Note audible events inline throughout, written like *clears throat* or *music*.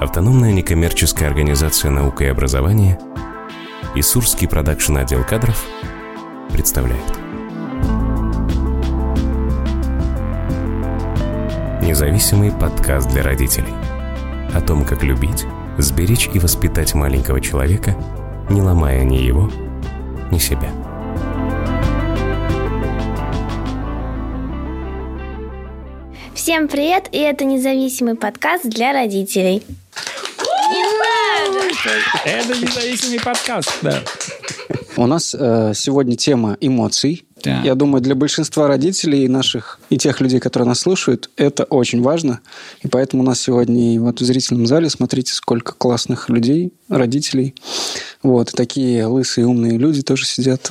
Автономная некоммерческая организация «Наука и образование» и Сурский продакшн отдел кадров представляют. Независимый подкаст для родителей. О том, как любить, сберечь и воспитать маленького человека, не ломая ни его, ни себя. Всем привет, и это независимый подкаст для родителей. Это независимый подкаст, да. У нас э, сегодня тема эмоций. Да. Я думаю, для большинства родителей и наших, и тех людей, которые нас слушают, это очень важно. И поэтому у нас сегодня и вот в зрительном зале, смотрите, сколько классных людей, родителей. Вот, и такие лысые, умные люди тоже сидят.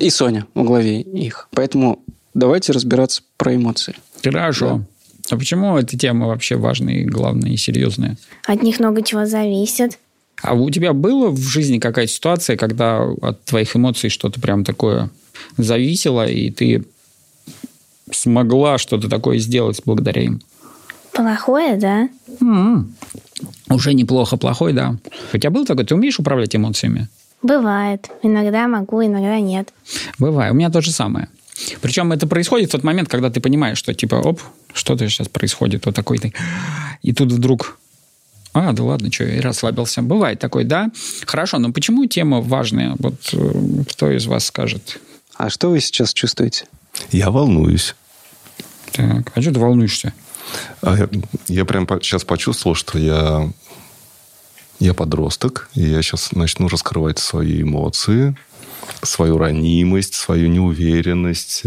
И Соня во главе их. Поэтому давайте разбираться про эмоции. Хорошо. А почему эта тема вообще важная и главная и серьезная? От них много чего зависит. А у тебя было в жизни какая-то ситуация, когда от твоих эмоций что-то прям такое зависело, и ты смогла что-то такое сделать благодаря им? Плохое, да? М. Уже неплохо, плохой, да. У тебя был такой? Ты умеешь управлять эмоциями? Бывает. Иногда могу, иногда нет. Бывает. У меня то же самое. Причем это происходит в тот момент, когда ты понимаешь, что типа, оп, что-то сейчас происходит, вот такой ты. И тут вдруг, а, да ладно, что, и расслабился. Бывает такой, да. Хорошо, но почему тема важная? Вот э, кто из вас скажет? А что вы сейчас чувствуете? Я волнуюсь. Так, а что ты волнуешься? А я, я прям сейчас почувствовал, что я, я подросток, и я сейчас начну раскрывать свои эмоции, свою ранимость, свою неуверенность.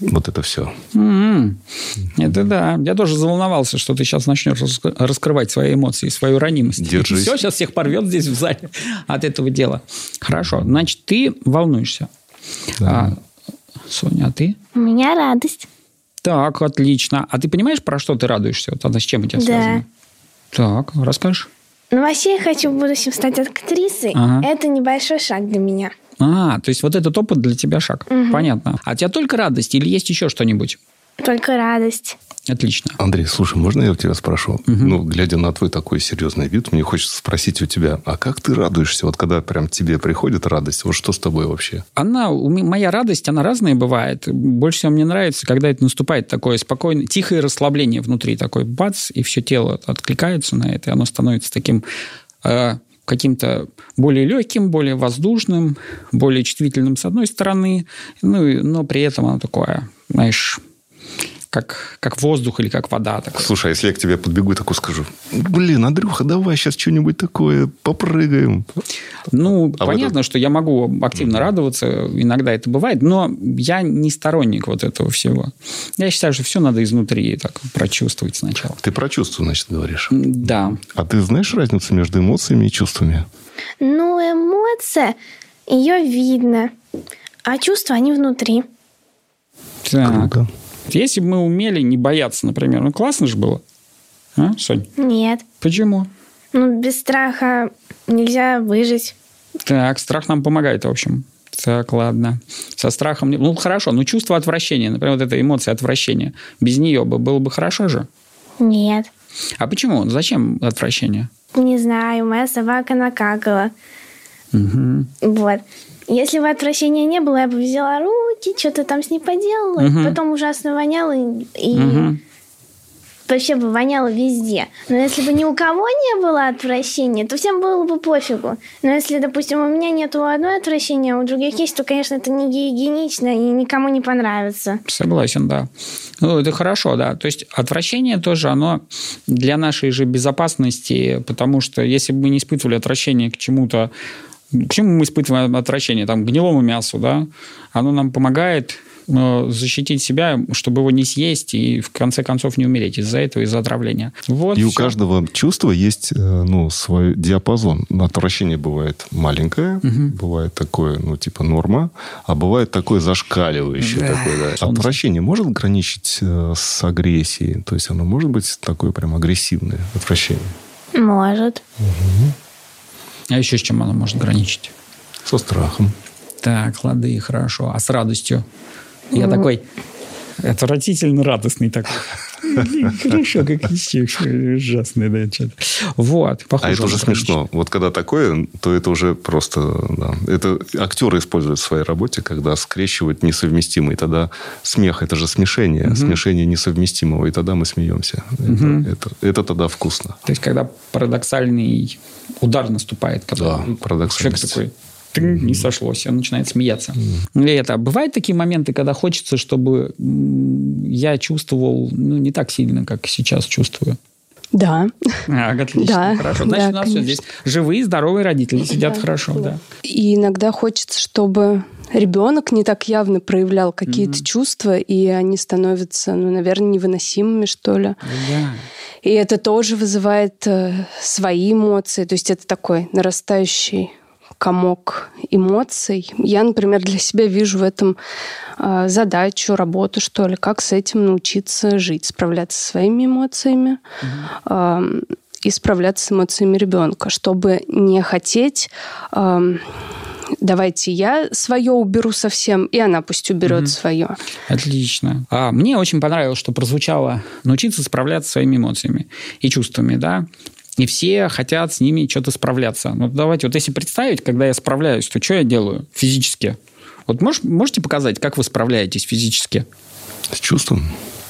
Вот это все. М-м. Это да. Я тоже заволновался, что ты сейчас начнешь рас- раскрывать свои эмоции, свою ранимость. Держись. Все, сейчас всех порвет здесь в зале *laughs* от этого дела. Хорошо. Значит, ты волнуешься. А, Соня, а ты? У меня радость. Так, отлично. А ты понимаешь, про что ты радуешься? Вот она с чем у тебя Да. связано? Так, расскажешь? Ну, вообще, я хочу в будущем стать актрисой. Ага. Это небольшой шаг для меня. А, то есть вот этот опыт для тебя шаг. Понятно. А у тебя только радость или есть еще что-нибудь? Только радость. Отлично. Андрей, слушай, можно я у тебя спрошу? Ну, глядя на твой такой серьезный вид, мне хочется спросить у тебя, а как ты радуешься? Вот когда прям тебе приходит радость, вот что с тобой вообще? Она, моя радость, она разная бывает. Больше всего мне нравится, когда это наступает такое спокойное, тихое расслабление внутри, такой бац, и все тело откликается на это, и оно становится таким э, каким-то более легким, более воздушным, более чувствительным с одной стороны, ну, но при этом оно такое, знаешь, как, как воздух или как вода. Такое. Слушай, а если я к тебе подбегу и такой скажу, блин, Андрюха, давай сейчас что-нибудь такое, попрыгаем. Ну, А понятно, что я могу активно радоваться, иногда это бывает, но я не сторонник вот этого всего. Я считаю, что все надо изнутри так прочувствовать сначала. Ты про чувства, значит, говоришь. Да. А ты знаешь разницу между эмоциями и чувствами? Ну, эмоция, ее видно. А чувства, они внутри. Так. Круто. Если бы мы умели не бояться, например, ну классно же было. А, Сонь? Нет. Почему? Ну, без страха нельзя выжить. Так, страх нам помогает, в общем. Так, ладно. Со страхом... Ну, хорошо. Ну, чувство отвращения, например, вот эта эмоция отвращения. Без нее бы было бы хорошо же. Нет. А почему? Зачем отвращение? Не знаю, моя собака накакала. Мгм. Вот. Если бы отвращения не было, я бы взяла руки, что-то там с ней поделала, Мгм. потом ужасно воняло, и, Мгм. вообще бы воняло везде. Но если бы ни у кого не было отвращения, то всем было бы пофигу. Но если, допустим, у меня нет у одной отвращения, а у других есть, то, конечно, это не гигиенично и никому не понравится. Согласен, да. Ну, это хорошо, да. То есть отвращение тоже, оно для нашей же безопасности, потому что если бы мы не испытывали отвращение к чему-то, к чему мы испытываем отвращение? Там, к гнилому мясу, да? Оно нам помогает защитить себя, чтобы его не съесть и в конце концов не умереть из-за этого, из-за отравления. Вот И у всё. каждого чувства есть э, ну, свой диапазон. Отвращение бывает маленькое, бывает такое, ну, типа норма, а бывает такое зашкаливающее. Да. Такое, да. Отвращение может граничить э, с агрессией? То есть оно может быть такое прям агрессивное отвращение? Может. А еще с чем оно может граничить? Со страхом. Так, лады, хорошо. А с радостью? Я такой отвратительно радостный такой. *laughs* Хорошо, как ужасный, да, что-то. Вот, А это уже смешно. Вот когда такое, то это уже просто, да. Это актеры используют в своей работе, когда скрещивают несовместимые. Тогда смех, это же смешение, смешение несовместимого, и тогда мы смеемся. Это, это, тогда вкусно. То есть, когда парадоксальный удар наступает, когда да, человек такой не сошлось, он начинает смеяться. Mm-hmm. И это бывают такие моменты, когда хочется, чтобы я чувствовал ну, не так сильно, как сейчас чувствую. Да. А, отлично, да, хорошо. Значит, да, у нас все здесь живые, здоровые родители сидят да, хорошо, да. да. И иногда хочется, чтобы ребенок не так явно проявлял какие-то mm-hmm. чувства, и они становятся, ну, наверное, невыносимыми, что ли. Да. И это тоже вызывает э, свои эмоции. То есть это такой нарастающий комок эмоций. Я, например, для себя вижу в этом э, задачу, работу, что ли, как с этим научиться жить, справляться со своими эмоциями. Mm-hmm. И справляться с эмоциями ребенка, чтобы не хотеть давайте я свое уберу совсем, и она пусть уберет угу. свое. Отлично. А, мне очень понравилось, что прозвучало научиться справляться своими эмоциями и чувствами, да. И все хотят с ними что-то справляться. Ну, давайте, вот если представить, когда я справляюсь, то что я делаю физически? Вот мож, можете показать, как вы справляетесь физически? С чувством.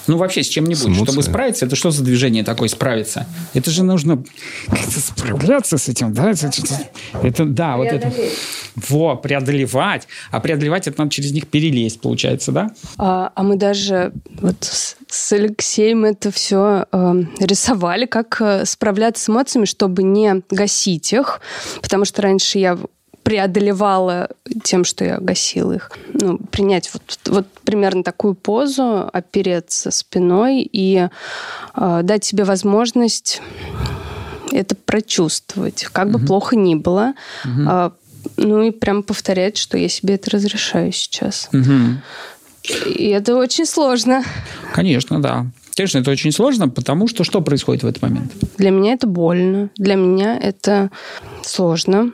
Ну, вообще с чем-нибудь. Чтобы справиться, это что за движение такое справиться? Это же нужно как-то справляться с этим, да? Это, это да, вот это. Во, преодолевать. А преодолевать это надо через них перелезть, получается, да? А, а мы даже вот с, с Алексеем это все э, рисовали, как э, справляться с эмоциями, чтобы не гасить их. Потому что раньше я преодолевала тем, что я гасила их. Ну, принять вот, вот примерно такую позу, опереться спиной и э, дать себе возможность это прочувствовать, как бы плохо ни было. Угу. Э, ну и прям повторять, что я себе это разрешаю сейчас. Угу. И это очень сложно. Конечно, да. Конечно, это очень сложно, потому что что происходит в этот момент? Для меня это больно, для меня это сложно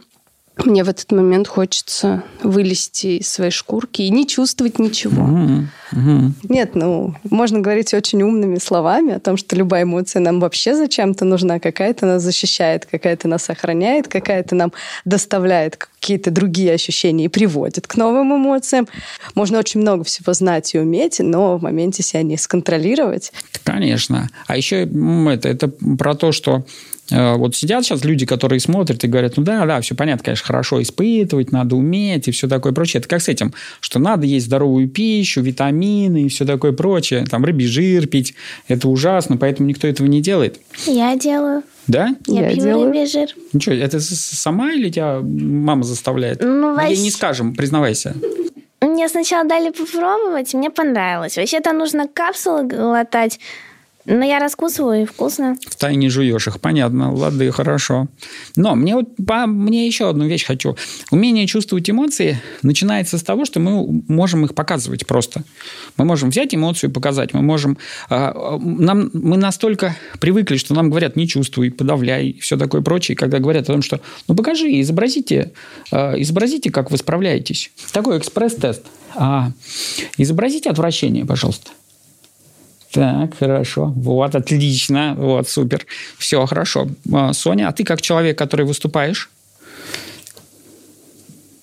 мне в этот момент хочется вылезти из своей шкурки и не чувствовать ничего. Mm-hmm. Mm-hmm. Нет, ну, можно говорить очень умными словами о том, что любая эмоция нам вообще зачем-то нужна, какая-то нас защищает, какая-то нас охраняет, какая-то нам доставляет какие-то другие ощущения и приводит к новым эмоциям. Можно очень много всего знать и уметь, но в моменте себя не сконтролировать. Конечно. А еще это, это про то, что вот сидят сейчас люди, которые смотрят и говорят, ну да, да, все понятно, конечно, хорошо испытывать, надо уметь и все такое прочее. Это как с этим, что надо есть здоровую пищу, витамины и все такое прочее, там рыбий жир пить, это ужасно, поэтому никто этого не делает. Я делаю. Да? Я, Я пью делаю. рыбий жир. Ничего, это сама или тебя мама заставляет? Ну, Ей не скажем, признавайся. Мне сначала дали попробовать, мне понравилось. Вообще-то нужно капсулы глотать, ну, я раскусываю, и вкусно. В тайне жуешь их, понятно. Лады, хорошо. Но мне вот по, мне еще одну вещь хочу. Умение чувствовать эмоции начинается с того, что мы можем их показывать просто. Мы можем взять эмоцию и показать. Мы можем... А, нам, мы настолько привыкли, что нам говорят, не чувствуй, подавляй, и все такое прочее. Когда говорят о том, что ну покажи, изобразите, а, изобразите, как вы справляетесь. Такой экспресс-тест. А, изобразите отвращение, пожалуйста. Так, хорошо. Вот, отлично. Вот, супер. Все, хорошо. А, Соня, а ты как человек, который выступаешь?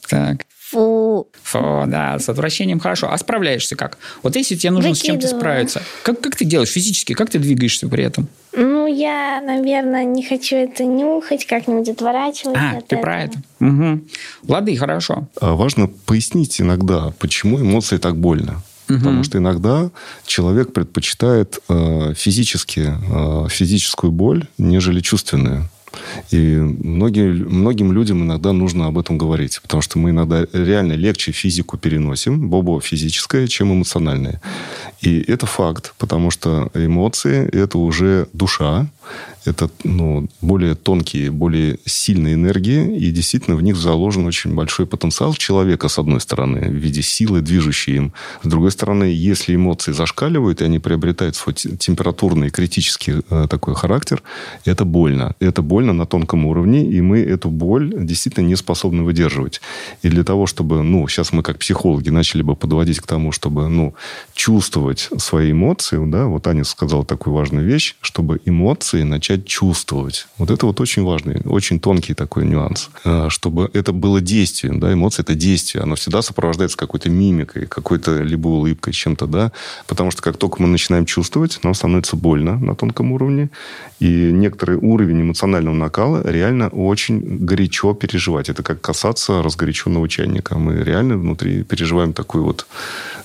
Так. Фу. Фу, да, с отвращением хорошо. А справляешься как? Вот если тебе нужно Выкидываю. с чем-то справиться, как, как ты делаешь физически? Как ты двигаешься при этом? Ну, я, наверное, не хочу это нюхать, как-нибудь отворачивать. А, от ты этого. про это. Угу. Лады, хорошо. А важно пояснить иногда, почему эмоции так больно. Угу. Потому что иногда человек предпочитает э, физически, э, физическую боль, нежели чувственную. И многие, многим людям иногда нужно об этом говорить, потому что мы иногда реально легче физику переносим, бобо физическое, чем эмоциональное. И это факт, потому что эмоции – это уже душа, это ну, более тонкие, более сильные энергии, и действительно в них заложен очень большой потенциал человека, с одной стороны, в виде силы, движущей им. С другой стороны, если эмоции зашкаливают, и они приобретают свой температурный, критический э, такой характер, это больно. Это больно на тонком уровне, и мы эту боль действительно не способны выдерживать. И для того, чтобы, ну, сейчас мы как психологи начали бы подводить к тому, чтобы, ну, чувствовать свои эмоции, да, вот Аня сказала такую важную вещь, чтобы эмоции начать чувствовать. Вот это вот очень важный, очень тонкий такой нюанс. А, чтобы это было действием, да, эмоции это действие. Оно всегда сопровождается какой-то мимикой, какой-то либо улыбкой, чем-то, да. Потому что как только мы начинаем чувствовать, нам становится больно на тонком уровне. И некоторый уровень эмоционального накала реально очень горячо переживать. Это как касаться разгоряченного чайника. Мы реально внутри переживаем такую вот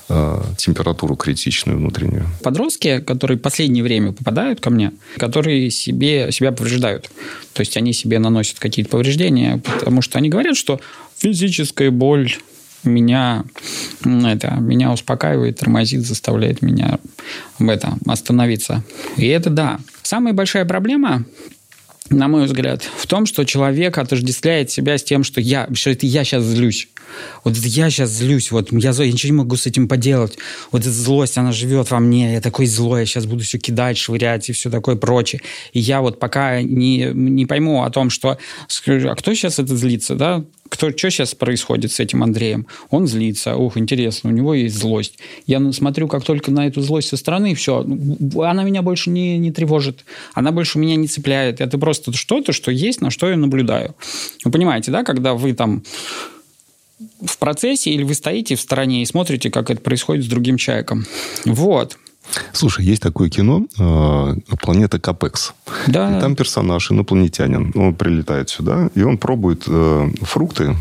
э, температуру критичную внутреннюю. Подростки, которые в последнее время попадают ко мне, которые себе, себя повреждают. То есть они себе наносят какие-то повреждения, потому что они говорят, что физическая боль меня, это, меня успокаивает, тормозит, заставляет меня в это, остановиться. И это да. Самая большая проблема на мой взгляд, в том, что человек отождествляет себя с тем, что я, что это я сейчас злюсь. Вот я сейчас злюсь, вот я я ничего не могу с этим поделать. Вот эта злость, она живет во мне, я такой злой, я сейчас буду все кидать, швырять и все такое прочее. И я вот пока не, не пойму о том, что... А кто сейчас это злится, да? Кто, что сейчас происходит с этим Андреем? Он злится. Ух, интересно, у него есть злость. Я смотрю, как только на эту злость со стороны, все, она меня больше не, не тревожит. Она больше меня не цепляет. Это просто что-то, что есть, на что я наблюдаю. Вы понимаете, да, когда вы там в процессе или вы стоите в стороне и смотрите, как это происходит с другим человеком. Вот. Слушай, есть такое кино э, «Планета Капекс». Да. И там персонаж, инопланетянин, он прилетает сюда, и он пробует э, фрукты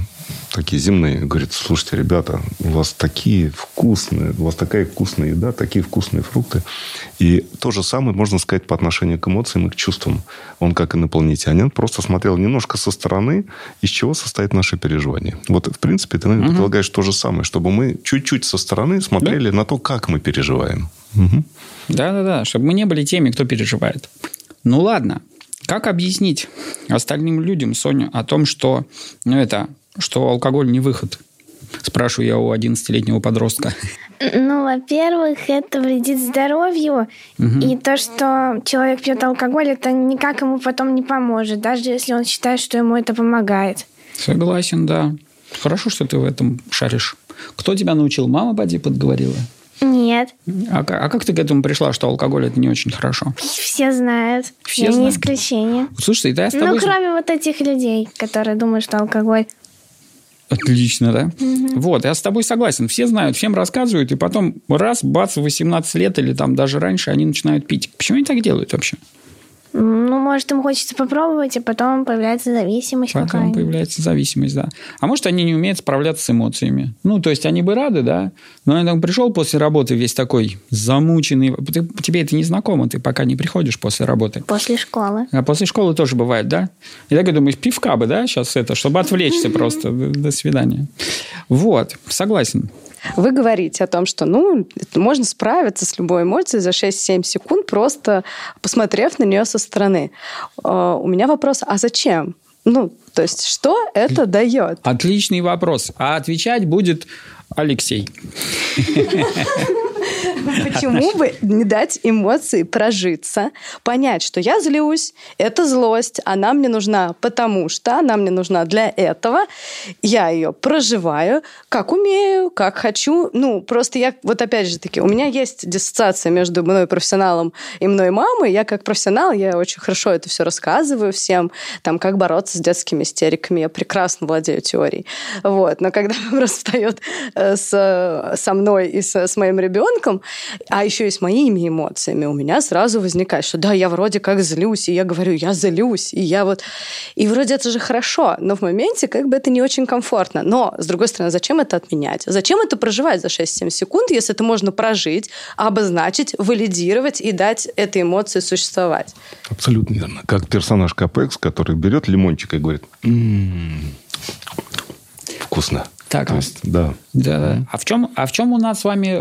такие земные. Говорит, слушайте, ребята, у вас такие вкусные, у вас такая вкусная еда, такие вкусные фрукты. И то же самое можно сказать по отношению к эмоциям и к чувствам. Он, как инопланетянин, просто смотрел немножко со стороны, из чего состоит наше переживание. Вот, в принципе, ты, наверное, угу. предлагаешь то же самое, чтобы мы чуть-чуть со стороны смотрели да? на то, как мы переживаем. Угу. Да-да-да, чтобы мы не были теми, кто переживает. Ну ладно, как объяснить остальным людям, Соня, о том, что ну, это что алкоголь не выход? Спрашиваю я у 11-летнего подростка. Ну, во-первых, это вредит здоровью. Угу. И то, что человек пьет алкоголь, это никак ему потом не поможет, даже если он считает, что ему это помогает. Согласен, да. Хорошо, что ты в этом шаришь. Кто тебя научил? Мама поди подговорила? Нет. А, а как ты к этому пришла, что алкоголь это не очень хорошо? Все знают. Все я знают. не исключение. Слушай, да я с тобой... Ну, кроме вот этих людей, которые думают, что алкоголь Отлично, да? Угу. Вот, я с тобой согласен. Все знают, всем рассказывают, и потом раз, бац, в 18 лет или там даже раньше они начинают пить. Почему они так делают вообще? Ну, может, им хочется попробовать, а потом появляется зависимость потом какая-нибудь. появляется зависимость, да. А может, они не умеют справляться с эмоциями. Ну, то есть, они бы рады, да, но он пришел после работы весь такой замученный. Ты, тебе это не знакомо, ты пока не приходишь после работы. После школы. А после школы тоже бывает, да? И так я думаю, пивка бы, да, сейчас это, чтобы отвлечься *laughs* просто. До свидания. Вот, согласен. Вы говорите о том, что ну, можно справиться с любой эмоцией за 6-7 секунд, просто посмотрев на нее со стороны. А, у меня вопрос, а зачем? Ну, то есть, что это дает? Отличный вопрос. А отвечать будет Алексей. *laughs* *laughs* Почему бы не дать эмоции прожиться, понять, что я злюсь, это злость, она мне нужна, потому что она мне нужна для этого, я ее проживаю, как умею, как хочу. Ну, просто я, вот опять же таки, у меня есть диссоциация между мной профессионалом и мной мамой. Я как профессионал, я очень хорошо это все рассказываю всем, там, как бороться с детскими истериками. Я прекрасно владею теорией. Вот. Но когда *laughs* вопрос встает э, со мной и с, с моим ребенком, а еще и с моими эмоциями, у меня сразу возникает, что да, я вроде как злюсь, и я говорю, я злюсь, и я вот... И вроде это же хорошо, но в моменте как бы это не очень комфортно. Но, с другой стороны, зачем это отменять? Зачем это проживать за 6-7 секунд, если это можно прожить, обозначить, валидировать и дать этой эмоции существовать? Абсолютно верно. Как персонаж Капекс, который берет лимончик и говорит, м-м-м, вкусно. Так, То есть, да. Да, да. А в чем, а в чем у нас с вами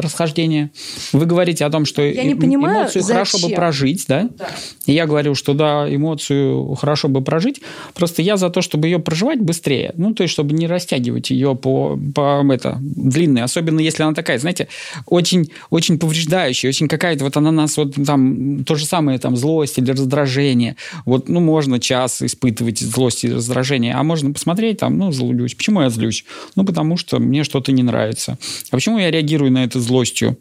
расхождение? Вы говорите о том, что я не понимаю, эмоцию зачем? хорошо бы прожить, да? да? И я говорю, что да, эмоцию хорошо бы прожить. Просто я за то, чтобы ее проживать быстрее. Ну, то есть, чтобы не растягивать ее по, по это, длинной. Особенно, если она такая, знаете, очень, очень повреждающая, очень какая-то, вот она нас вот там, то же самое, там, злость или раздражение. Вот, ну, можно час испытывать злость и раздражение, а можно посмотреть там, ну, злюсь. Почему я злюсь? Ну, потому что мне что-то не нравится. А почему я реагирую на это злостью?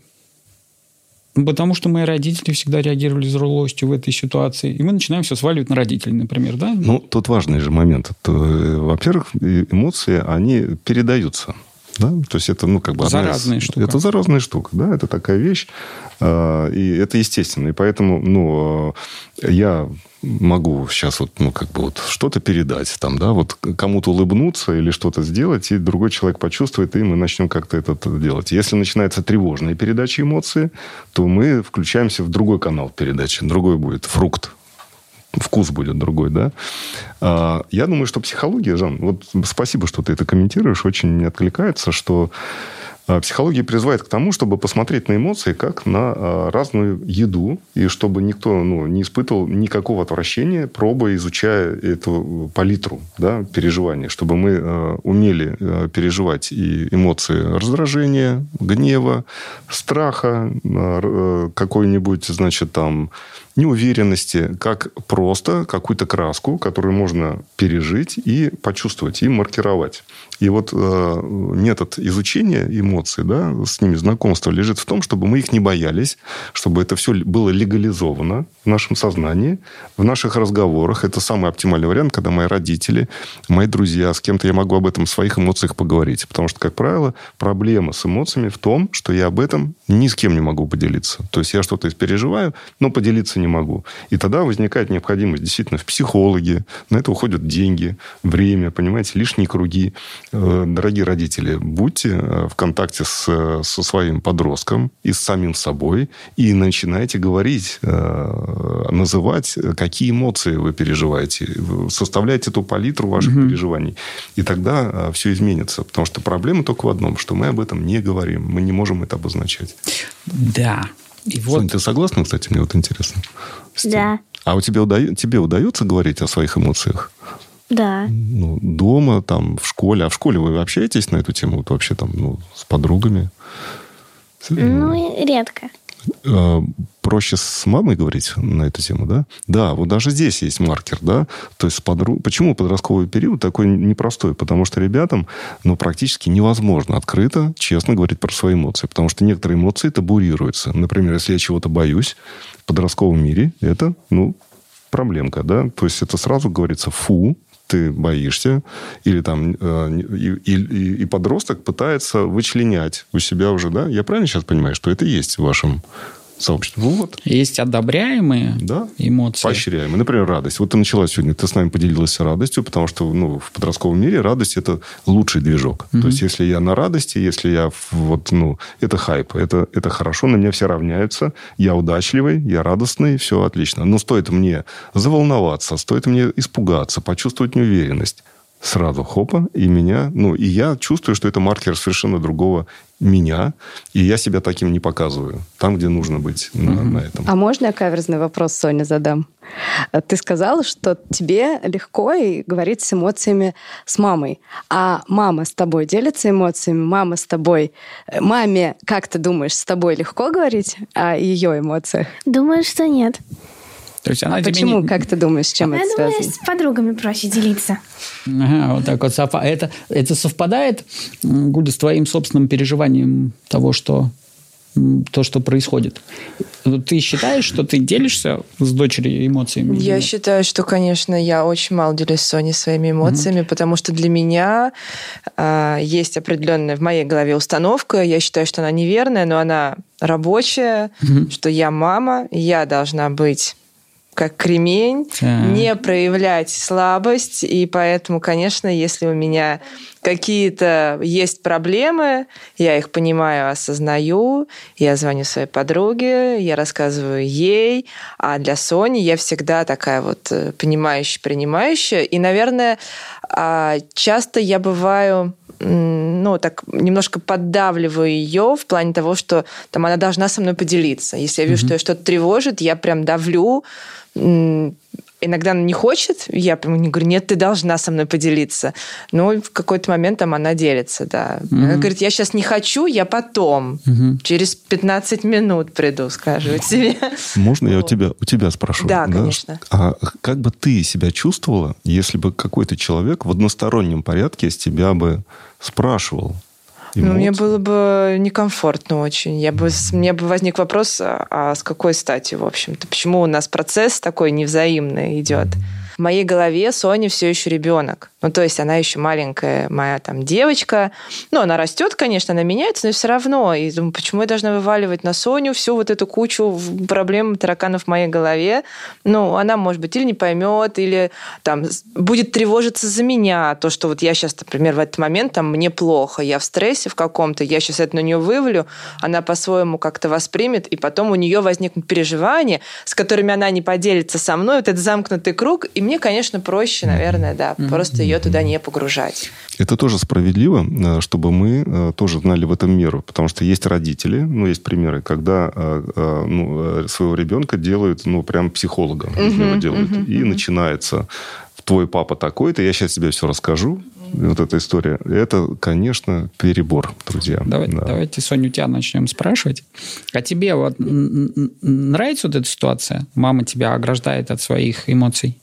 Ну, потому что мои родители всегда реагировали злостью в этой ситуации. И мы начинаем все сваливать на родителей, например, да? Ну, тут важный же момент. Это, во-первых, эмоции, они передаются. Да? То есть это, ну, как бы... Заразная из... штука. Это заразная штука, да, это такая вещь. Э, и это естественно. И поэтому, ну, э, я могу сейчас вот, ну, как бы вот что-то передать, там, да, вот кому-то улыбнуться или что-то сделать, и другой человек почувствует, и мы начнем как-то это делать. Если начинается тревожная передача эмоций, то мы включаемся в другой канал передачи. Другой будет фрукт, вкус будет другой, да. А, я думаю, что психология, Жан, вот спасибо, что ты это комментируешь, очень мне откликается, что а, Психология призывает к тому, чтобы посмотреть на эмоции как на а, разную еду, и чтобы никто ну, не испытывал никакого отвращения, пробуя, изучая эту палитру да, переживаний, чтобы мы умели переживать и эмоции раздражения, гнева, страха, какой-нибудь, значит, там, неуверенности, как просто какую-то краску, которую можно пережить и почувствовать, и маркировать. И вот э, метод изучения эмоций, да, с ними знакомства лежит в том, чтобы мы их не боялись, чтобы это все было легализовано в нашем сознании, в наших разговорах. Это самый оптимальный вариант, когда мои родители, мои друзья, с кем-то я могу об этом, своих эмоциях поговорить. Потому что, как правило, проблема с эмоциями в том, что я об этом ни с кем не могу поделиться. То есть я что-то переживаю, но поделиться не могу. И тогда возникает необходимость действительно в психологе. На это уходят деньги, время, понимаете, лишние круги. Э, дорогие родители, будьте э, в контакте с, со своим подростком и с самим собой и начинайте говорить, э, называть, какие эмоции вы переживаете. Составляйте эту палитру ваших угу. переживаний. И тогда все изменится. Потому что проблема только в одном, что мы об этом не говорим. Мы не можем это обозначать. Да. И вот... Соня, ты согласна, кстати, мне вот интересно? Да. А у тебя, удаю... тебе удается говорить о своих эмоциях? Да. Ну, дома, там, в школе. А в школе вы общаетесь на эту тему? Вот вообще там, ну, с подругами? Ну, редко. А, проще с мамой говорить на эту тему, да? Да, вот даже здесь есть маркер, да? То есть подруг... почему подростковый период такой непростой? Потому что ребятам, ну, практически невозможно открыто, честно говорить про свои эмоции. Потому что некоторые эмоции табурируются. Например, если я чего-то боюсь в подростковом мире, это, ну, проблемка, да? То есть это сразу говорится «фу», ты боишься, или там э, и, и, и подросток пытается вычленять у себя уже, да? Я правильно сейчас понимаю, что это есть в вашем сообществу. Вот. Есть одобряемые да? эмоции. Поощряемые. Например, радость. Вот ты начала сегодня, ты с нами поделилась радостью, потому что ну, в подростковом мире радость – это лучший движок. Угу. То есть, если я на радости, если я вот, ну, это хайп, это, это хорошо, на меня все равняются, я удачливый, я радостный, все отлично. Но стоит мне заволноваться, стоит мне испугаться, почувствовать неуверенность, сразу хопа, и меня, ну, и я чувствую, что это маркер совершенно другого меня, и я себя таким не показываю. Там, где нужно быть на, mm-hmm. на этом. А можно я каверзный вопрос Соне задам? Ты сказал, что тебе легко и говорить с эмоциями с мамой. А мама с тобой делится эмоциями? Мама с тобой... Маме, как ты думаешь, с тобой легко говорить о ее эмоциях? Думаю, что нет. То есть она а почему, не... как ты думаешь, с чем Я это думаю, связано? с подругами проще делиться. Ага, вот так вот. Это, это совпадает, Гуля, с твоим собственным переживанием того, что то, что происходит. Ты считаешь, что ты делишься с дочерью эмоциями? Я считаю, что, конечно, я очень мало делюсь с Соней своими эмоциями, угу. потому что для меня э, есть определенная в моей голове установка. Я считаю, что она неверная, но она рабочая, угу. что я мама, я должна быть как кремень, а. не проявлять слабость. И поэтому, конечно, если у меня какие-то есть проблемы, я их понимаю, осознаю, я звоню своей подруге, я рассказываю ей, а для Сони я всегда такая вот э, понимающая, принимающая. И, наверное, а, часто я бываю ну, так немножко поддавливаю ее в плане того, что там она должна со мной поделиться. Если я вижу, mm-hmm. что ее что-то тревожит, я прям давлю, иногда она не хочет, я прям не говорю, нет, ты должна со мной поделиться. Ну, в какой-то момент там она делится, да. Mm-hmm. Она говорит, я сейчас не хочу, я потом, mm-hmm. через 15 минут приду, скажу тебе. Можно я у тебя, у тебя спрошу? Да, да, конечно. А как бы ты себя чувствовала, если бы какой-то человек в одностороннем порядке с тебя бы спрашивал, ну, мне было бы некомфортно очень. Я бы, мне бы возник вопрос, а, с какой стати, в общем-то? Почему у нас процесс такой невзаимный идет? В моей голове Соня все еще ребенок. Ну, то есть она еще маленькая моя там девочка. Ну, она растет, конечно, она меняется, но все равно. И думаю, почему я должна вываливать на Соню всю вот эту кучу проблем, тараканов в моей голове? Ну, она, может быть, или не поймет, или там будет тревожиться за меня. То, что вот я сейчас, например, в этот момент там мне плохо, я в стрессе в каком-то, я сейчас это на нее вывалю, она по-своему как-то воспримет, и потом у нее возникнут переживания, с которыми она не поделится со мной, вот этот замкнутый круг, и мне, конечно, проще, наверное, да, mm-hmm. просто ее туда не погружать. Это тоже справедливо, э, чтобы мы э, тоже знали в этом меру, потому что есть родители, ну, есть примеры, когда э, ну, своего ребенка делают, ну, прям психологом из него делают, и начинается твой папа такой-то, я сейчас тебе все расскажу, вот эта история, это, конечно, перебор, друзья. Давай, да. Давайте, Соня, у тебя начнем спрашивать. А тебе вот нравится вот эта ситуация? Мама тебя ограждает от своих эмоций?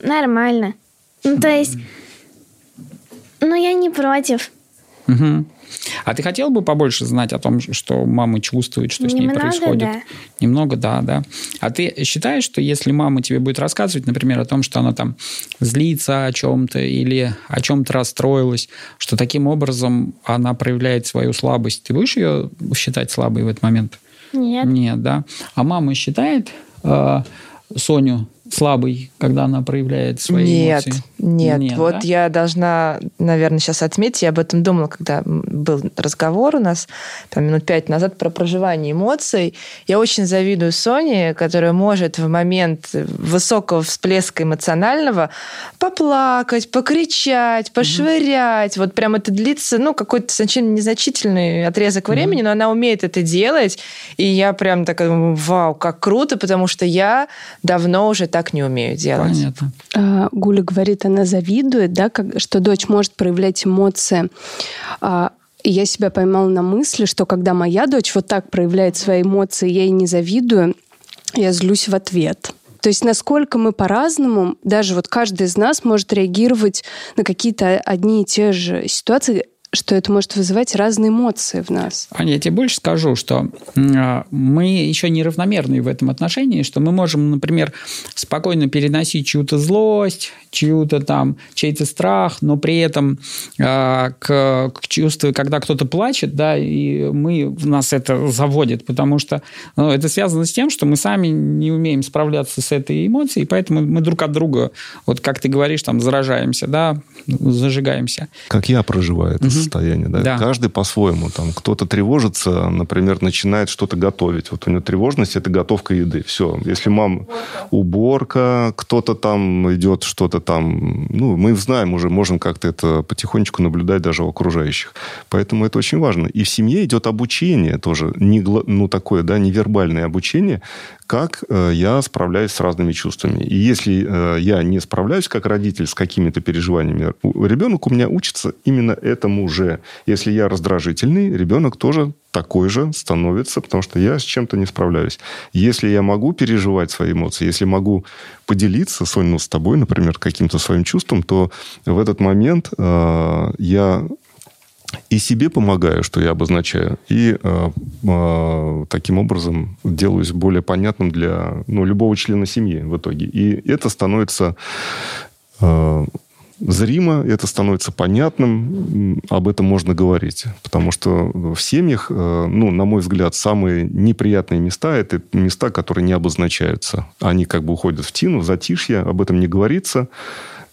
Нормально. Ну, то есть, ну, я не против. Угу. А ты хотел бы побольше знать о том, что мама чувствует, что Немного, с ней происходит? Да. Немного, да, да. А ты считаешь, что если мама тебе будет рассказывать, например, о том, что она там злится о чем-то или о чем-то расстроилась, что таким образом она проявляет свою слабость, ты будешь ее считать слабой в этот момент? Нет. Нет, да. А мама считает э, Соню слабый, когда она проявляет свои нет, эмоции? Нет, нет. Вот да? я должна, наверное, сейчас отметить, я об этом думала, когда был разговор у нас там, минут пять назад про проживание эмоций. Я очень завидую Соне, которая может в момент высокого всплеска эмоционального поплакать, покричать, пошвырять. Mm-hmm. Вот прям это длится, ну, какой-то сначала незначительный отрезок времени, mm-hmm. но она умеет это делать. И я прям такая, вау, как круто, потому что я давно уже так не умею делать. Понятно. А, Гуля говорит, она завидует, да, как, что дочь может проявлять эмоции. А, и я себя поймала на мысли, что когда моя дочь вот так проявляет свои эмоции, я ей не завидую, я злюсь в ответ. То есть насколько мы по-разному, даже вот каждый из нас может реагировать на какие-то одни и те же ситуации что это может вызывать разные эмоции в нас. Аня, я тебе больше скажу, что а, мы еще неравномерные в этом отношении, что мы можем, например, спокойно переносить чью-то злость, чью-то там, чей-то страх, но при этом э, к, к чувству, когда кто-то плачет, да, и мы, в нас это заводит, потому что ну, это связано с тем, что мы сами не умеем справляться с этой эмоцией, поэтому мы друг от друга, вот как ты говоришь, там, заражаемся, да, зажигаемся. Как я проживаю это угу. Состояние, да? да. Каждый по-своему. Там кто-то тревожится, например, начинает что-то готовить. Вот у него тревожность – это готовка еды. Все. Если мама уборка, кто-то там идет что-то там, ну, мы знаем уже, можем как-то это потихонечку наблюдать даже у окружающих. Поэтому это очень важно. И в семье идет обучение тоже, не, ну, такое, да, невербальное обучение, как э, я справляюсь с разными чувствами. И если э, я не справляюсь как родитель с какими-то переживаниями, ребенок у меня учится именно этому же. Если я раздражительный, ребенок тоже такой же становится, потому что я с чем-то не справляюсь. Если я могу переживать свои эмоции, если могу поделиться, Сонь, ну, с тобой, например, каким-то своим чувством, то в этот момент э, я и себе помогаю, что я обозначаю, и э, э, таким образом делаюсь более понятным для ну, любого члена семьи в итоге. И это становится э, зримо, это становится понятным, об этом можно говорить. Потому что в семьях, э, ну, на мой взгляд, самые неприятные места – это места, которые не обозначаются. Они как бы уходят в тину, в затишье, об этом не говорится.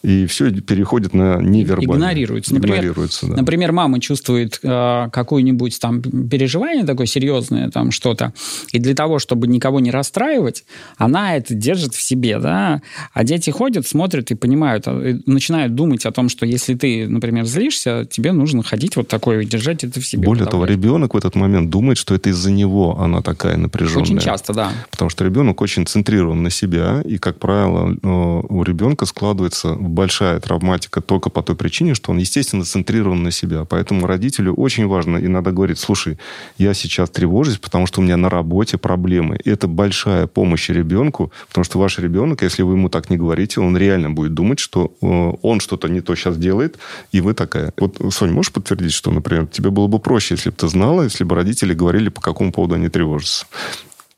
И все переходит на невербально. Игнорируется. Например, Игнорируется, да. например мама чувствует э, какое-нибудь там переживание такое серьезное, там что-то, и для того, чтобы никого не расстраивать, она это держит в себе, да, а дети ходят, смотрят и понимают, а, и начинают думать о том, что если ты, например, злишься, тебе нужно ходить вот такое и держать это в себе. Более того, ребенок в этот момент думает, что это из-за него она такая напряженная. Очень часто, да. Потому что ребенок очень центрирован на себя, и, как правило, э, у ребенка складывается большая травматика только по той причине, что он, естественно, центрирован на себя. Поэтому родителю очень важно иногда говорить, слушай, я сейчас тревожусь, потому что у меня на работе проблемы. И это большая помощь ребенку, потому что ваш ребенок, если вы ему так не говорите, он реально будет думать, что э, он что-то не то сейчас делает, и вы такая. Вот, Соня, можешь подтвердить, что, например, тебе было бы проще, если бы ты знала, если бы родители говорили, по какому поводу они тревожатся?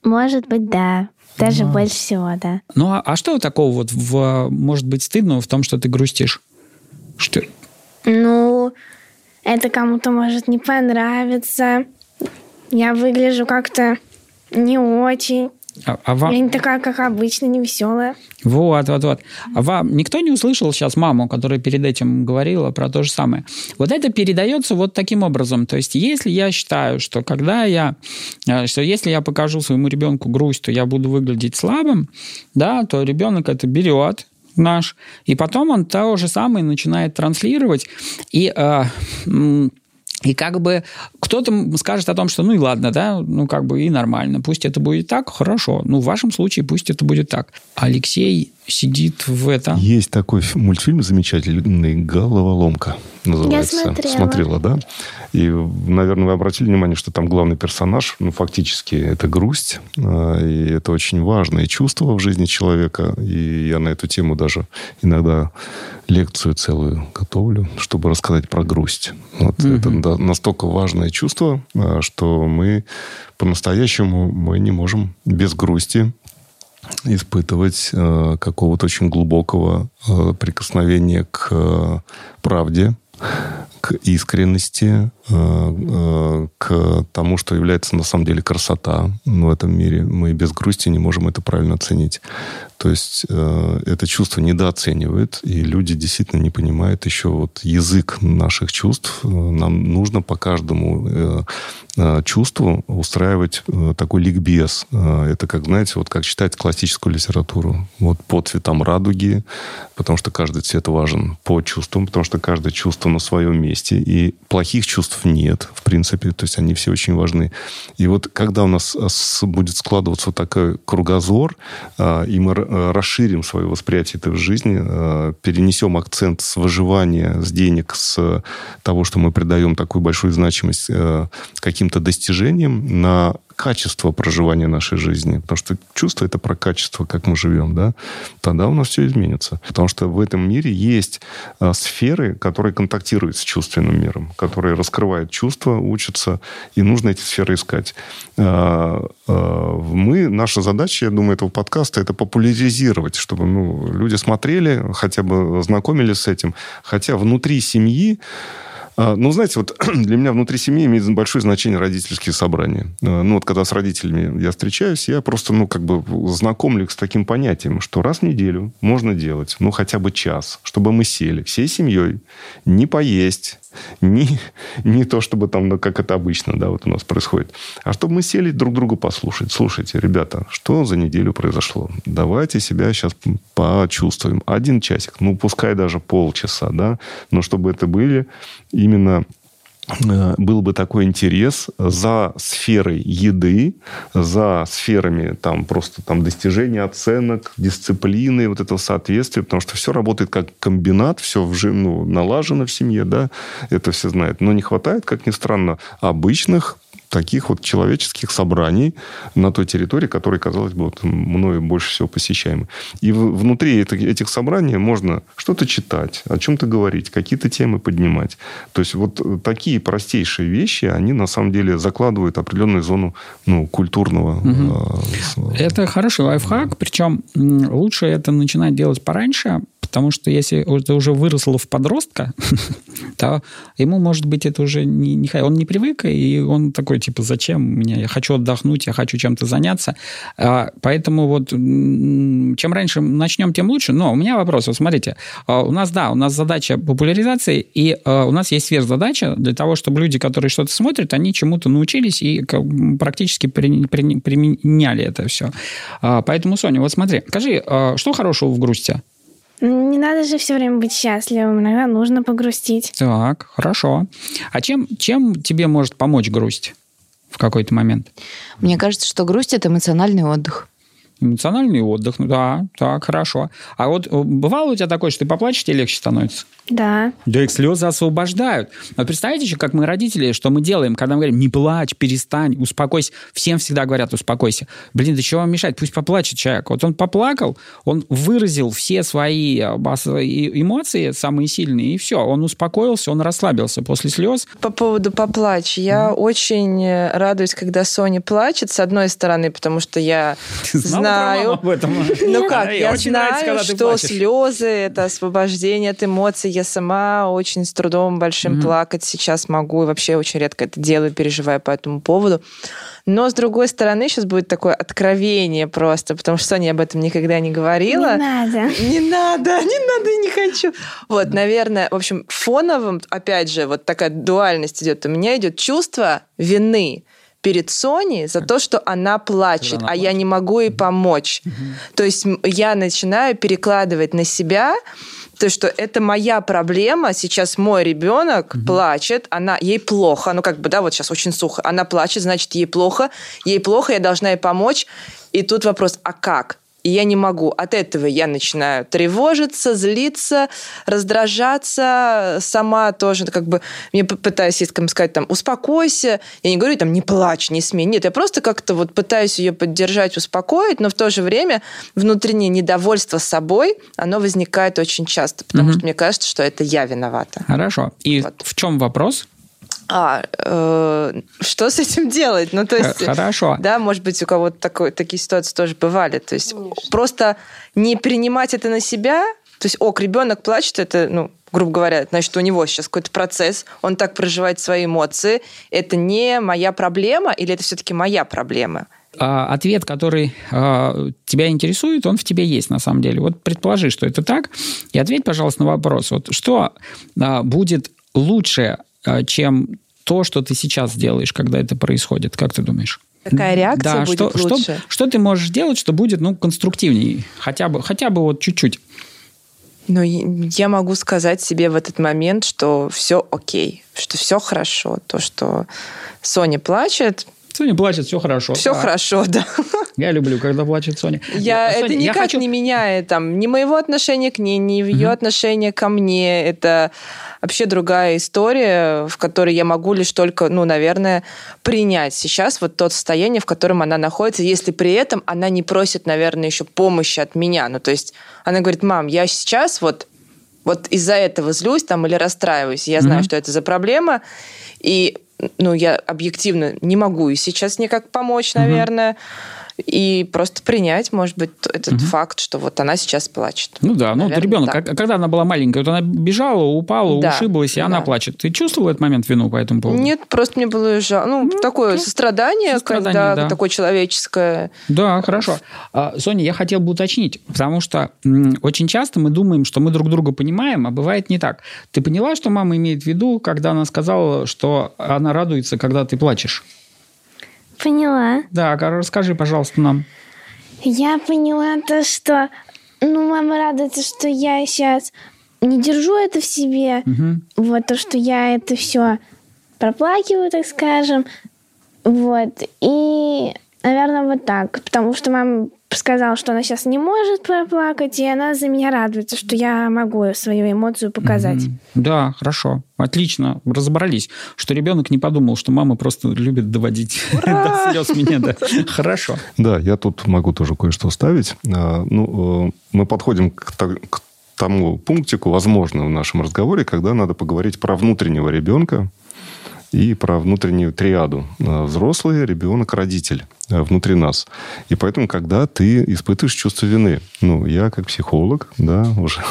Может быть, да. Даже ну. больше всего, да. Ну, а, а что такого вот в, может быть стыдного в том, что ты грустишь? Что? Ну, это кому-то может не понравиться. Я выгляжу как-то не очень. А, а вам... Я не такая, как обычно, не веселая. Вот, вот, вот. А вам никто не услышал сейчас маму, которая перед этим говорила про то же самое? Вот это передается вот таким образом. То есть, если я считаю, что когда я, э, что если я покажу своему ребенку грусть, то я буду выглядеть слабым, да, то ребенок это берет, наш, и потом он то же самое начинает транслировать, и э, и как бы кто-то скажет о том, что ну и ладно, да, ну как бы и нормально, пусть это будет так, хорошо. Ну в вашем случае пусть это будет так. Алексей сидит в этом. Есть такой мультфильм замечательный «Головоломка» называется. Я смотрела. Смотрела, да? И, наверное, вы обратили внимание, что там главный персонаж, ну, фактически, это грусть. А, и это очень важное чувство в жизни человека. И я на эту тему даже иногда лекцию целую готовлю, чтобы рассказать про грусть. Вот mm-hmm. Это настолько важное чувство, а, что мы по-настоящему мы не можем без грусти испытывать э, какого-то очень глубокого э, прикосновения к э, правде, к искренности, э, э, к тому, что является на самом деле красота в этом мире. Мы без грусти не можем это правильно оценить. То есть э, это чувство недооценивают, и люди действительно не понимают еще вот язык наших чувств. Нам нужно по каждому чувству устраивать такой ликбез. Это как, знаете, вот как читать классическую литературу. Вот по цветам радуги, потому что каждый цвет важен, по чувствам, потому что каждое чувство на своем месте месте, и плохих чувств нет, в принципе, то есть они все очень важны. И вот когда у нас а, будет складываться вот такой кругозор, а, и мы а, расширим свое восприятие этой жизни, перенесем акцент с выживания, с денег, с того, что мы придаем такую большую значимость каким-то достижениям на качество проживания нашей жизни, потому что чувство это про качество, как мы живем, да, тогда у нас все изменится. Потому что в этом мире есть а, сферы, которые контактируют с чувственным миром, которые раскрывают чувства, учатся, и нужно эти сферы искать. А, а, мы, наша задача, я думаю, этого подкаста, это популяризировать, чтобы ну, люди смотрели, хотя бы знакомились с этим. Хотя внутри семьи ну, знаете, вот *clears throat* для меня внутри семьи имеет большое значение родительские собрания. А, ну, вот когда с родителями я встречаюсь, я просто, ну, как бы знакомлю с таким понятием, что раз в неделю можно делать, ну, хотя бы час, чтобы мы сели всей семьей, не поесть, не, *laughs* не то, чтобы там, ну, как это обычно, да, вот у нас происходит, а чтобы мы сели друг друга послушать. Слушайте, ребята, что за неделю произошло? Давайте себя сейчас почувствуем. Один часик, ну, пускай даже полчаса, да, но чтобы это были именно Э, был бы такой интерес за сферой еды, за сферами там просто там достижения оценок, дисциплины, вот этого соответствия, потому что все работает как комбинат, все в, ну, налажено в семье, да, это все знают. Но не хватает, как ни странно, обычных таких вот человеческих собраний на той территории, которая, казалось бы, вот мною больше всего посещаемы. И внутри этих собраний можно что-то читать, о чем-то говорить, какие-то темы поднимать. То есть вот такие простейшие вещи, они на самом деле закладывают определенную зону ну, культурного. Угу. Это хороший лайфхак, причем лучше это начинать делать пораньше, Потому что если это уже выросло в подростка, *laughs* то ему, может быть, это уже не, не... Он не привык, и он такой, типа, зачем мне? Я хочу отдохнуть, я хочу чем-то заняться. А, поэтому вот чем раньше начнем, тем лучше. Но у меня вопрос. Вот смотрите, а, у нас, да, у нас задача популяризации, и а, у нас есть сверхзадача для того, чтобы люди, которые что-то смотрят, они чему-то научились и практически применяли это все. Поэтому, Соня, вот смотри, скажи, что хорошего в грусти? Не надо же все время быть счастливым, иногда нужно погрустить. Так, хорошо. А чем, чем тебе может помочь грусть в какой-то момент? Мне кажется, что грусть – это эмоциональный отдых. Эмоциональный отдых, ну да, так, хорошо. А вот э, бывало у тебя такое, что ты поплачешь, тебе легче становится? Да. Да их слезы освобождают. Вот представьте еще, как мы родители, что мы делаем, когда мы говорим, не плачь, перестань, успокойся. Всем всегда говорят, успокойся. Блин, да чего вам мешать? Пусть поплачет человек. Вот он поплакал, он выразил все свои э, эмоции, самые сильные, и все. Он успокоился, он расслабился после слез. По поводу поплачь. Я mm. очень э, радуюсь, когда Соня плачет, с одной стороны, потому что я *laughs* знаю... об этом? Ну как, я знаю, что слезы — это освобождение от эмоций, я сама очень с трудом большим mm-hmm. плакать сейчас могу, и вообще очень редко это делаю, переживаю по этому поводу. Но, с другой стороны, сейчас будет такое откровение просто, потому что Соня об этом никогда не говорила. Не надо. Не надо, не надо, не хочу. Вот, наверное, в общем, фоновым, опять же, вот такая дуальность идет. У меня идет чувство вины перед Соней за то, что она плачет, она а плачет. я не могу ей помочь. Угу. То есть я начинаю перекладывать на себя то, что это моя проблема, сейчас мой ребенок угу. плачет, она, ей плохо, ну как бы, да, вот сейчас очень сухо, она плачет, значит, ей плохо, ей плохо, я должна ей помочь. И тут вопрос, а как? И я не могу. От этого я начинаю тревожиться, злиться, раздражаться. Сама тоже как бы мне пытаюсь ей сказать там успокойся. Я не говорю там не плачь, не смей. Нет, я просто как-то вот пытаюсь ее поддержать, успокоить, но в то же время внутреннее недовольство собой, оно возникает очень часто, потому угу. что мне кажется, что это я виновата. Хорошо. И вот. в чем вопрос? А, э, что с этим делать? Ну, то есть, Хорошо. Да, может быть, у кого-то такой, такие ситуации тоже бывали. То есть Конечно. просто не принимать это на себя, то есть, ок, ребенок плачет, это, ну, грубо говоря, значит, у него сейчас какой-то процесс, он так проживает свои эмоции. Это не моя проблема или это все-таки моя проблема? А, ответ, который а, тебя интересует, он в тебе есть на самом деле. Вот предположи, что это так, и ответь, пожалуйста, на вопрос. Вот что а, будет лучше чем то, что ты сейчас делаешь, когда это происходит. Как ты думаешь? Какая реакция да, будет что, лучше? Что, что ты можешь делать, что будет ну, конструктивнее? Хотя бы, хотя бы вот чуть-чуть. Ну, я могу сказать себе в этот момент, что все окей, что все хорошо. То, что Соня плачет, Соня плачет, все хорошо. Все да. хорошо, да. Я люблю, когда плачет Соня. Я, Соня, это никак я хочу... не меняет там, ни моего отношения к ней, ни ее угу. отношения ко мне. Это вообще другая история, в которой я могу лишь только, ну, наверное, принять сейчас вот то состояние, в котором она находится, если при этом она не просит, наверное, еще помощи от меня. Ну, то есть она говорит, мам, я сейчас вот вот из-за этого злюсь там или расстраиваюсь. Я знаю, mm-hmm. что это за проблема. И ну, я объективно не могу и сейчас никак помочь, наверное. Mm-hmm и просто принять, может быть, этот угу. факт, что вот она сейчас плачет. Ну да, ну вот ребенок, так. когда она была маленькая, вот она бежала, упала, да, ушиблась, и да. она плачет. Ты чувствовал этот момент вину по этому поводу? Нет, просто мне было жалко. Ну, ну такое то, сострадание, сострадание, когда да. такое человеческое. Да, хорошо. А, Соня, я хотел бы уточнить, потому что очень часто мы думаем, что мы друг друга понимаем, а бывает не так. Ты поняла, что мама имеет в виду, когда она сказала, что она радуется, когда ты плачешь? Поняла. Да, расскажи, пожалуйста, нам. Я поняла то, что ну, мама радуется, что я сейчас не держу это в себе. Угу. Вот то, что я это все проплакиваю, так скажем. Вот. И, наверное, вот так. Потому что мама сказала, что она сейчас не может проплакать, и она за меня радуется, что я могу свою эмоцию показать. Mm-hmm. Да, хорошо. Отлично. Разобрались. Что ребенок не подумал, что мама просто любит доводить *laughs* до слез меня. Да. Хорошо. Да, я тут могу тоже кое-что ставить. А, ну, э, мы подходим к тому пунктику, возможно, в нашем разговоре, когда надо поговорить про внутреннего ребенка, и про внутреннюю триаду. Взрослый, ребенок, родитель внутри нас. И поэтому, когда ты испытываешь чувство вины, ну, я как психолог, да, *laughs* уже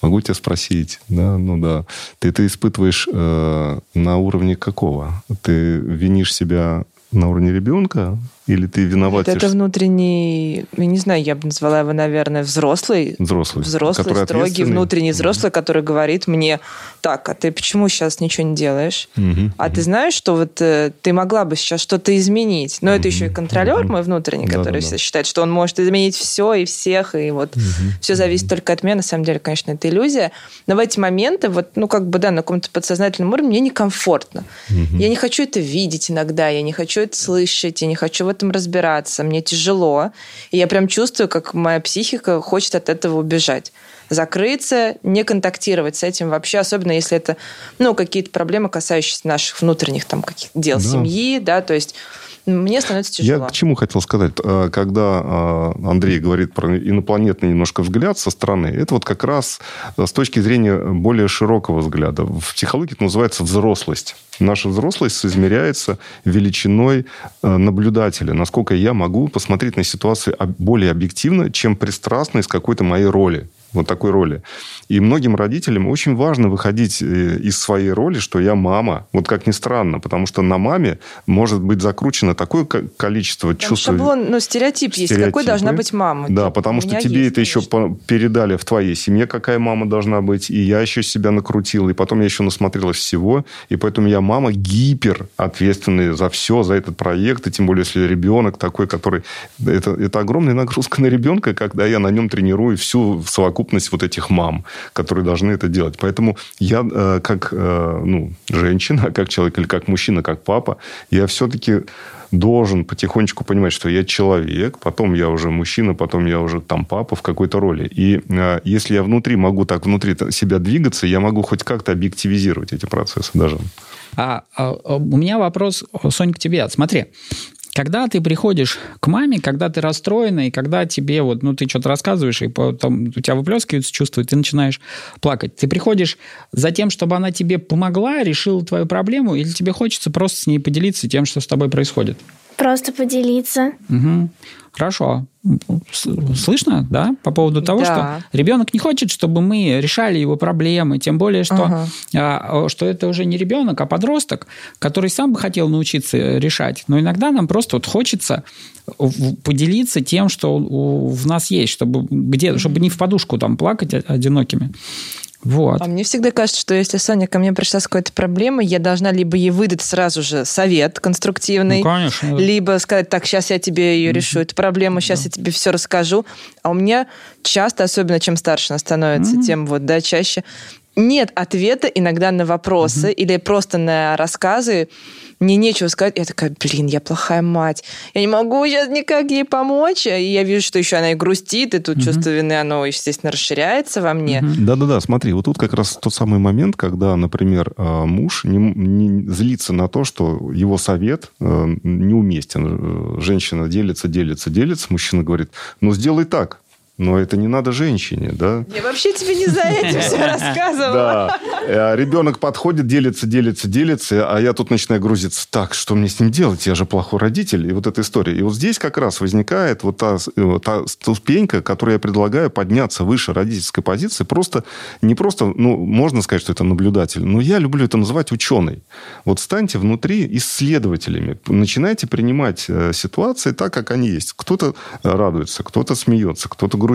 могу тебя спросить, да, ну да, ты это испытываешь э, на уровне какого? Ты винишь себя на уровне ребенка, или ты виноват? Это, это внутренний, я не знаю, я бы назвала его, наверное, взрослый. Взрослый. Взрослый, строгий, внутренний взрослый, который говорит мне, так, а ты почему сейчас ничего не делаешь? Угу, а угу. ты знаешь, что вот э, ты могла бы сейчас что-то изменить? Но угу, это еще и контролер угу. мой внутренний, который да, да, считает, что он может изменить все и всех, и вот угу, все зависит угу. только от меня. На самом деле, конечно, это иллюзия. Но в эти моменты, вот, ну, как бы, да, на каком-то подсознательном уровне мне некомфортно. Угу. Я не хочу это видеть иногда, я не хочу это слышать, я не хочу вот этом разбираться, мне тяжело. И я прям чувствую, как моя психика хочет от этого убежать. Закрыться, не контактировать с этим вообще, особенно если это ну, какие-то проблемы, касающиеся наших внутренних там, каких дел да. семьи, да, то есть мне становится тяжело. Я к чему хотел сказать? Э, когда э, Андрей говорит про инопланетный немножко взгляд со стороны, это вот как раз э, с точки зрения более широкого взгляда. В психологии это называется взрослость. Наша взрослость измеряется величиной наблюдателя. Насколько я могу посмотреть на ситуацию более объективно, чем пристрастно из какой-то моей роли вот такой роли. И многим родителям очень важно выходить э, из своей роли, что я мама. Вот как ни странно, потому что на маме может быть закручено такое количество Там чувств. Шаблон, ну, стереотип есть. Какой должна быть мама? Да, типа, потому что тебе есть, это конечно. еще передали в твоей семье, какая мама должна быть. И я еще себя накрутил. И потом я еще насмотрелась всего. И поэтому я мама гипер ответственная за все, за этот проект. И тем более, если ребенок такой, который... Это, это огромная нагрузка на ребенка, когда я на нем тренирую всю совокупность совокупность вот этих мам, которые должны это делать. Поэтому я э, как э, ну, женщина, *laughs* как человек, или как мужчина, как папа, я все-таки должен потихонечку понимать, что я человек, потом я уже мужчина, потом я уже там папа в какой-то роли. И э, если я внутри могу так внутри себя двигаться, я могу хоть как-то объективизировать эти процессы даже. А, а, у меня вопрос, Соня, к тебе. Смотри, когда ты приходишь к маме, когда ты расстроена, и когда тебе вот, ну, ты что-то рассказываешь, и потом у тебя выплескиваются чувства, и ты начинаешь плакать. Ты приходишь за тем, чтобы она тебе помогла, решила твою проблему, или тебе хочется просто с ней поделиться тем, что с тобой происходит? Просто поделиться. Угу. Хорошо. Слышно, да, по поводу того, да. что ребенок не хочет, чтобы мы решали его проблемы, тем более, что, ага. а, что это уже не ребенок, а подросток, который сам бы хотел научиться решать. Но иногда нам просто вот хочется поделиться тем, что в нас есть, чтобы, где, чтобы не в подушку там плакать одинокими. Вот. А мне всегда кажется, что если Соня ко мне пришла с какой-то проблемой, я должна либо ей выдать сразу же совет конструктивный, ну, конечно, да. либо сказать, так, сейчас я тебе ее решу, эту проблему, сейчас да. я тебе все расскажу. А у меня часто, особенно чем старше она становится, mm-hmm. тем вот, да, чаще нет ответа иногда на вопросы mm-hmm. или просто на рассказы, мне нечего сказать. Я такая, блин, я плохая мать. Я не могу сейчас никак ей помочь. И я вижу, что еще она и грустит, и тут угу. чувство вины, оно, естественно, расширяется во мне. Да-да-да, смотри, вот тут как раз тот самый момент, когда, например, э, муж не, не злится на то, что его совет э, неуместен. Женщина делится, делится, делится. Мужчина говорит, ну, сделай так. Но это не надо женщине, да? Я вообще тебе не за этим все *laughs* рассказывала. Да. А ребенок подходит, делится, делится, делится, а я тут начинаю грузиться. Так, что мне с ним делать? Я же плохой родитель. И вот эта история. И вот здесь как раз возникает вот та, э, та ступенька, которую я предлагаю подняться выше родительской позиции. Просто, не просто, ну, можно сказать, что это наблюдатель, но я люблю это называть ученый. Вот станьте внутри исследователями. Начинайте принимать э, ситуации так, как они есть. Кто-то радуется, кто-то смеется, кто-то грустит.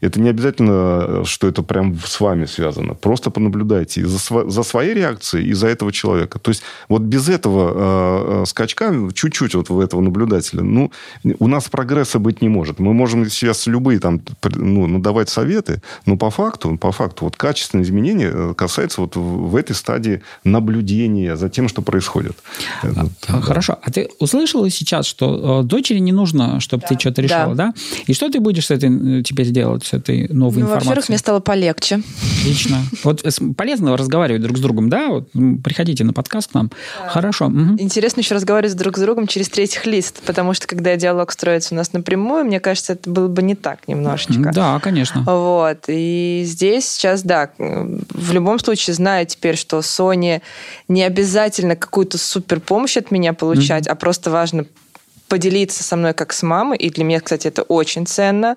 Это не обязательно, что это прям с вами связано. Просто понаблюдайте и за, сво- за своей реакцией, и за этого человека. То есть вот без этого э, э, скачка, чуть-чуть вот в этого наблюдателя, ну, у нас прогресса быть не может. Мы можем сейчас любые там, ну, надавать советы, но по факту, по факту, вот качественные изменения э, касаются вот в этой стадии наблюдения за тем, что происходит. А, хорошо. А ты услышала сейчас, что дочери не нужно, чтобы да. ты что-то решала, да. да? И что ты будешь с этой теперь делать с этой новой Ну, информацией? во-первых, мне стало полегче. Отлично. *laughs* Вот полезно разговаривать друг с другом, да? Вот, приходите на подкаст к нам. Хорошо. мгм. Интересно еще разговаривать друг с другом через третьих лиц, потому что когда диалог строится у нас напрямую, мне кажется, это было бы не так немножечко. Да, конечно. Вот. И здесь сейчас, да, в любом случае знаю теперь, что Соне не обязательно какую-то супер помощь от меня получать, а просто важно поделиться со мной как с мамой, и для меня, кстати, это очень ценно.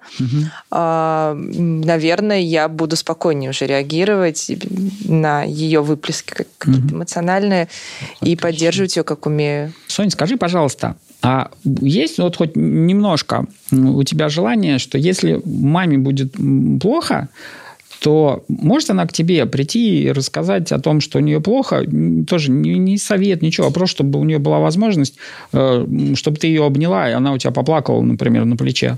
М, наверное, я буду спокойнее уже реагировать на ее выплески как- какие-то эмоциональные и поддерживать ее, как умею. Соня, скажи, пожалуйста, а есть вот хоть немножко у тебя желание, что если маме будет плохо, то может она к тебе прийти и рассказать о том, что у нее плохо, тоже не, не совет, ничего, а просто чтобы у нее была возможность, э, чтобы ты ее обняла, и она у тебя поплакала, например, на плече.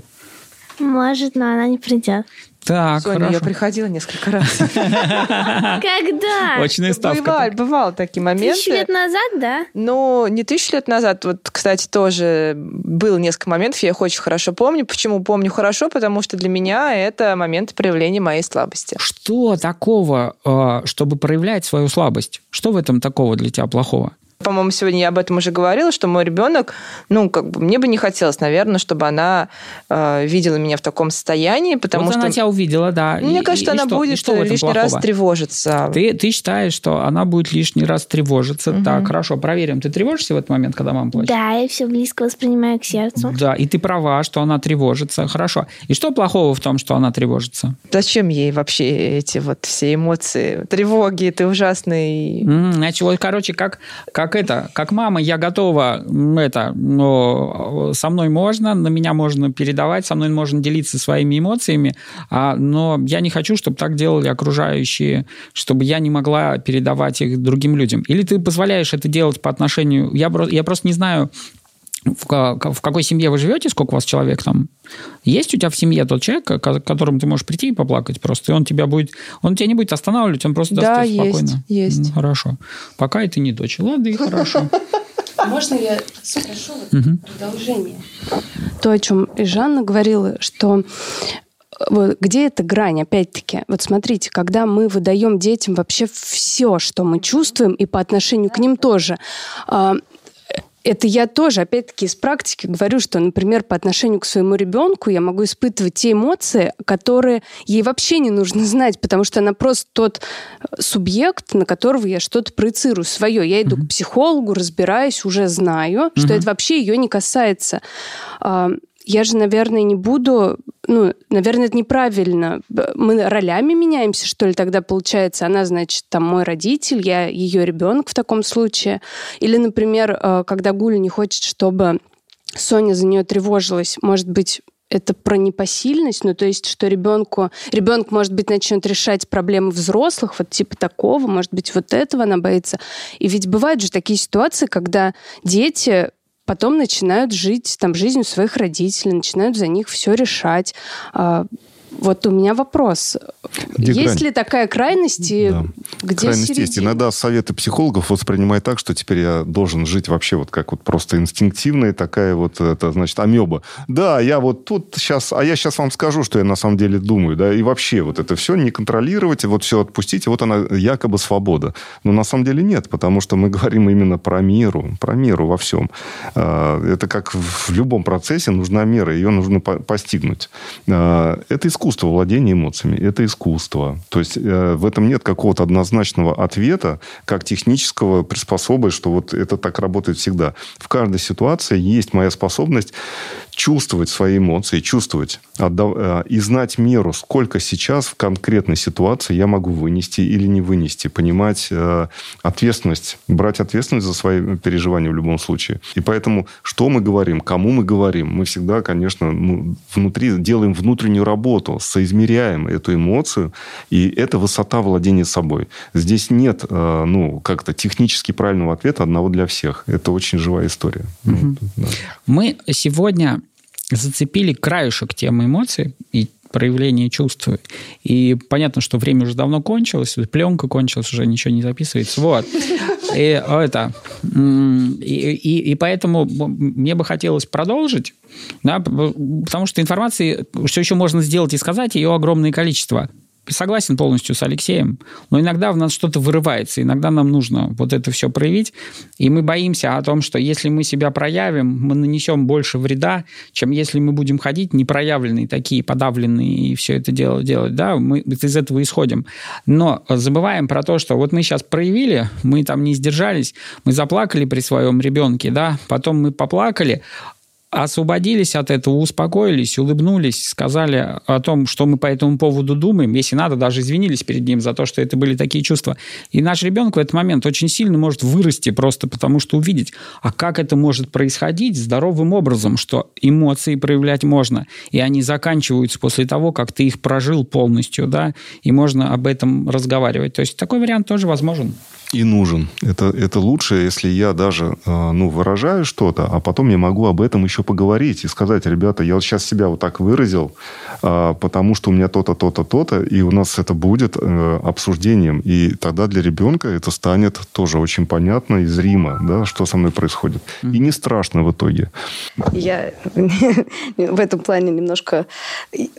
Может, но она не придет. Так, Соня, хорошо. я приходила несколько раз. *laughs* Когда? Очная ставка. Бывали, бывали такие моменты. Тысячу лет назад, да? Ну, не тысячу лет назад. Вот, кстати, тоже было несколько моментов, я их очень хорошо помню. Почему помню хорошо? Потому что для меня это момент проявления моей слабости. Что такого, э, чтобы проявлять свою слабость? Что в этом такого для тебя плохого? По-моему, сегодня я об этом уже говорила, что мой ребенок, ну, как бы мне бы не хотелось, наверное, чтобы она э, видела меня в таком состоянии, потому вот что она тебя увидела, да. мне И- кажется, и она что- будет что лишний раз плохого? тревожиться. Ты, ты считаешь, что она будет лишний раз тревожиться. Так, хорошо, проверим. Ты тревожишься в этот момент, когда мама плачет? Да, я все близко воспринимаю к сердцу. Да, и ты права, что она тревожится. Хорошо. И что плохого в том, что она тревожится? Зачем ей вообще эти вот все эмоции, тревоги, это ужасный... Значит, вот, короче, как, как это, как мама, я готова, это, но со мной можно, на меня можно передавать, со мной можно делиться своими эмоциями, а, но я не хочу, чтобы так делали окружающие, чтобы я не могла передавать их другим людям. Или ты позволяешь это делать по отношению... Я, я просто не знаю, в, в какой семье вы живете, сколько у вас человек там? Есть у тебя в семье тот человек, к которому ты можешь прийти и поплакать просто, и он тебя будет, он тебя не будет останавливать, он просто Да, даст тебе есть, спокойно. есть. Ну, хорошо. Пока это не дочь. Ладно, и хорошо. Можно я спрошу вот продолжение? То, о чем и Жанна говорила, что э, вот где эта грань, опять-таки? Вот смотрите, когда мы выдаем детям вообще все, что мы чувствуем, и по отношению к ним тоже, а, это я тоже, опять-таки, из практики говорю, что, например, по отношению к своему ребенку я могу испытывать те эмоции, которые ей вообще не нужно знать, потому что она просто тот э, субъект, на которого я что-то проецирую свое. Я иду к психологу, разбираюсь, уже знаю, что это вообще ее не касается. Я же, наверное, не буду... Ну, наверное, это неправильно. Мы ролями меняемся, что ли, тогда получается? Она, значит, там мой родитель, я ее ребенок в таком случае. Или, например, э, когда Гуля не хочет, чтобы Соня за нее тревожилась, может быть, это про непосильность, ну, то есть, что ребенку, ребенок, может быть, начнет решать проблемы взрослых, вот типа такого, может быть, вот этого она боится. И ведь бывают же такие ситуации, когда дети потом начинают жить там жизнью своих родителей, начинают за них все решать. Вот у меня вопрос. Где есть грань? ли такая крайность, и Да. где Крайность есть. середина? Иногда советы психологов воспринимают так, что теперь я должен жить вообще вот как вот просто инстинктивная такая вот, это значит, амеба. Да, я вот тут сейчас, а я сейчас вам скажу, что я на самом деле думаю, да, и вообще вот это все не контролировать, и вот все отпустить, и вот она якобы свобода. Но на самом деле нет, потому что мы *laughs* говорим именно про меру, про меру во всем. А, Это как в любом процессе нужна мера, ее нужно по- постигнуть. А, Это искусство владения эмоциями, это искусство. То есть э, в этом нет какого-то однозначного ответа, как технического приспособы, что вот это так работает всегда. В каждой ситуации есть моя способность чувствовать свои эмоции, чувствовать отдав- э, и знать меру, сколько сейчас в конкретной ситуации я могу вынести или не вынести, понимать э, ответственность, брать ответственность за свои переживания в любом случае. И поэтому, что мы говорим, кому мы говорим, мы всегда, конечно, ну, внутри делаем внутреннюю работу, соизмеряем эту эмоцию, и это высота владения собой. Здесь нет, э, ну, как-то технически правильного ответа одного для всех. Это очень живая история. Ну, да. Мы сегодня зацепили краешек темы эмоций, и проявление чувств. И понятно, что время уже давно кончилось, пленка кончилась, уже ничего не записывается. Вот. И, это, и, и, и поэтому мне бы хотелось продолжить, да, потому что информации все еще можно сделать и сказать, ее огромное количество согласен полностью с Алексеем, но иногда в нас что-то вырывается, иногда нам нужно вот это все проявить, и мы боимся о том, что если мы себя проявим, мы нанесем больше вреда, чем если мы будем ходить непроявленные, такие подавленные, и все это дело делать, да, мы из этого исходим. Но забываем про то, что вот мы сейчас проявили, мы там не сдержались, мы заплакали при своем ребенке, да, потом мы поплакали, освободились от этого, успокоились, улыбнулись, сказали о том, что мы по этому поводу думаем, если надо, даже извинились перед ним за то, что это были такие чувства. И наш ребенок в этот момент очень сильно может вырасти просто потому, что увидеть, а как это может происходить здоровым образом, что эмоции проявлять можно, и они заканчиваются после того, как ты их прожил полностью, да, и можно об этом разговаривать. То есть такой вариант тоже возможен и нужен. Это, это лучше, если я даже э, ну, выражаю что-то, а потом я могу об этом еще поговорить и сказать, ребята, я вот сейчас себя вот так выразил, э, потому что у меня то-то, то-то, то-то, и у нас это будет э, обсуждением. И тогда для ребенка это станет тоже очень понятно и зримо, да, что со мной происходит. И не страшно в итоге. Я *laughs* в этом плане немножко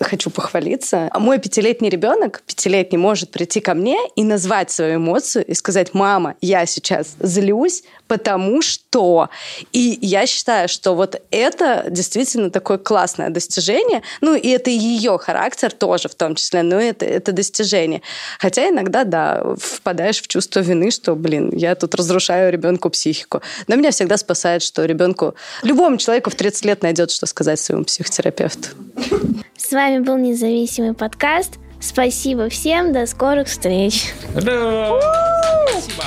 хочу похвалиться. Мой пятилетний ребенок, пятилетний, может прийти ко мне и назвать свою эмоцию и сказать, мама, я сейчас злюсь, потому что... И я считаю, что вот это действительно такое классное достижение. Ну, и это ее характер тоже в том числе, но это, это достижение. Хотя иногда, да, впадаешь в чувство вины, что, блин, я тут разрушаю ребенку психику. Но меня всегда спасает, что ребенку, любому человеку в 30 лет найдет, что сказать своему психотерапевту. С вами был независимый подкаст. Спасибо всем, до скорых встреч. Спасибо.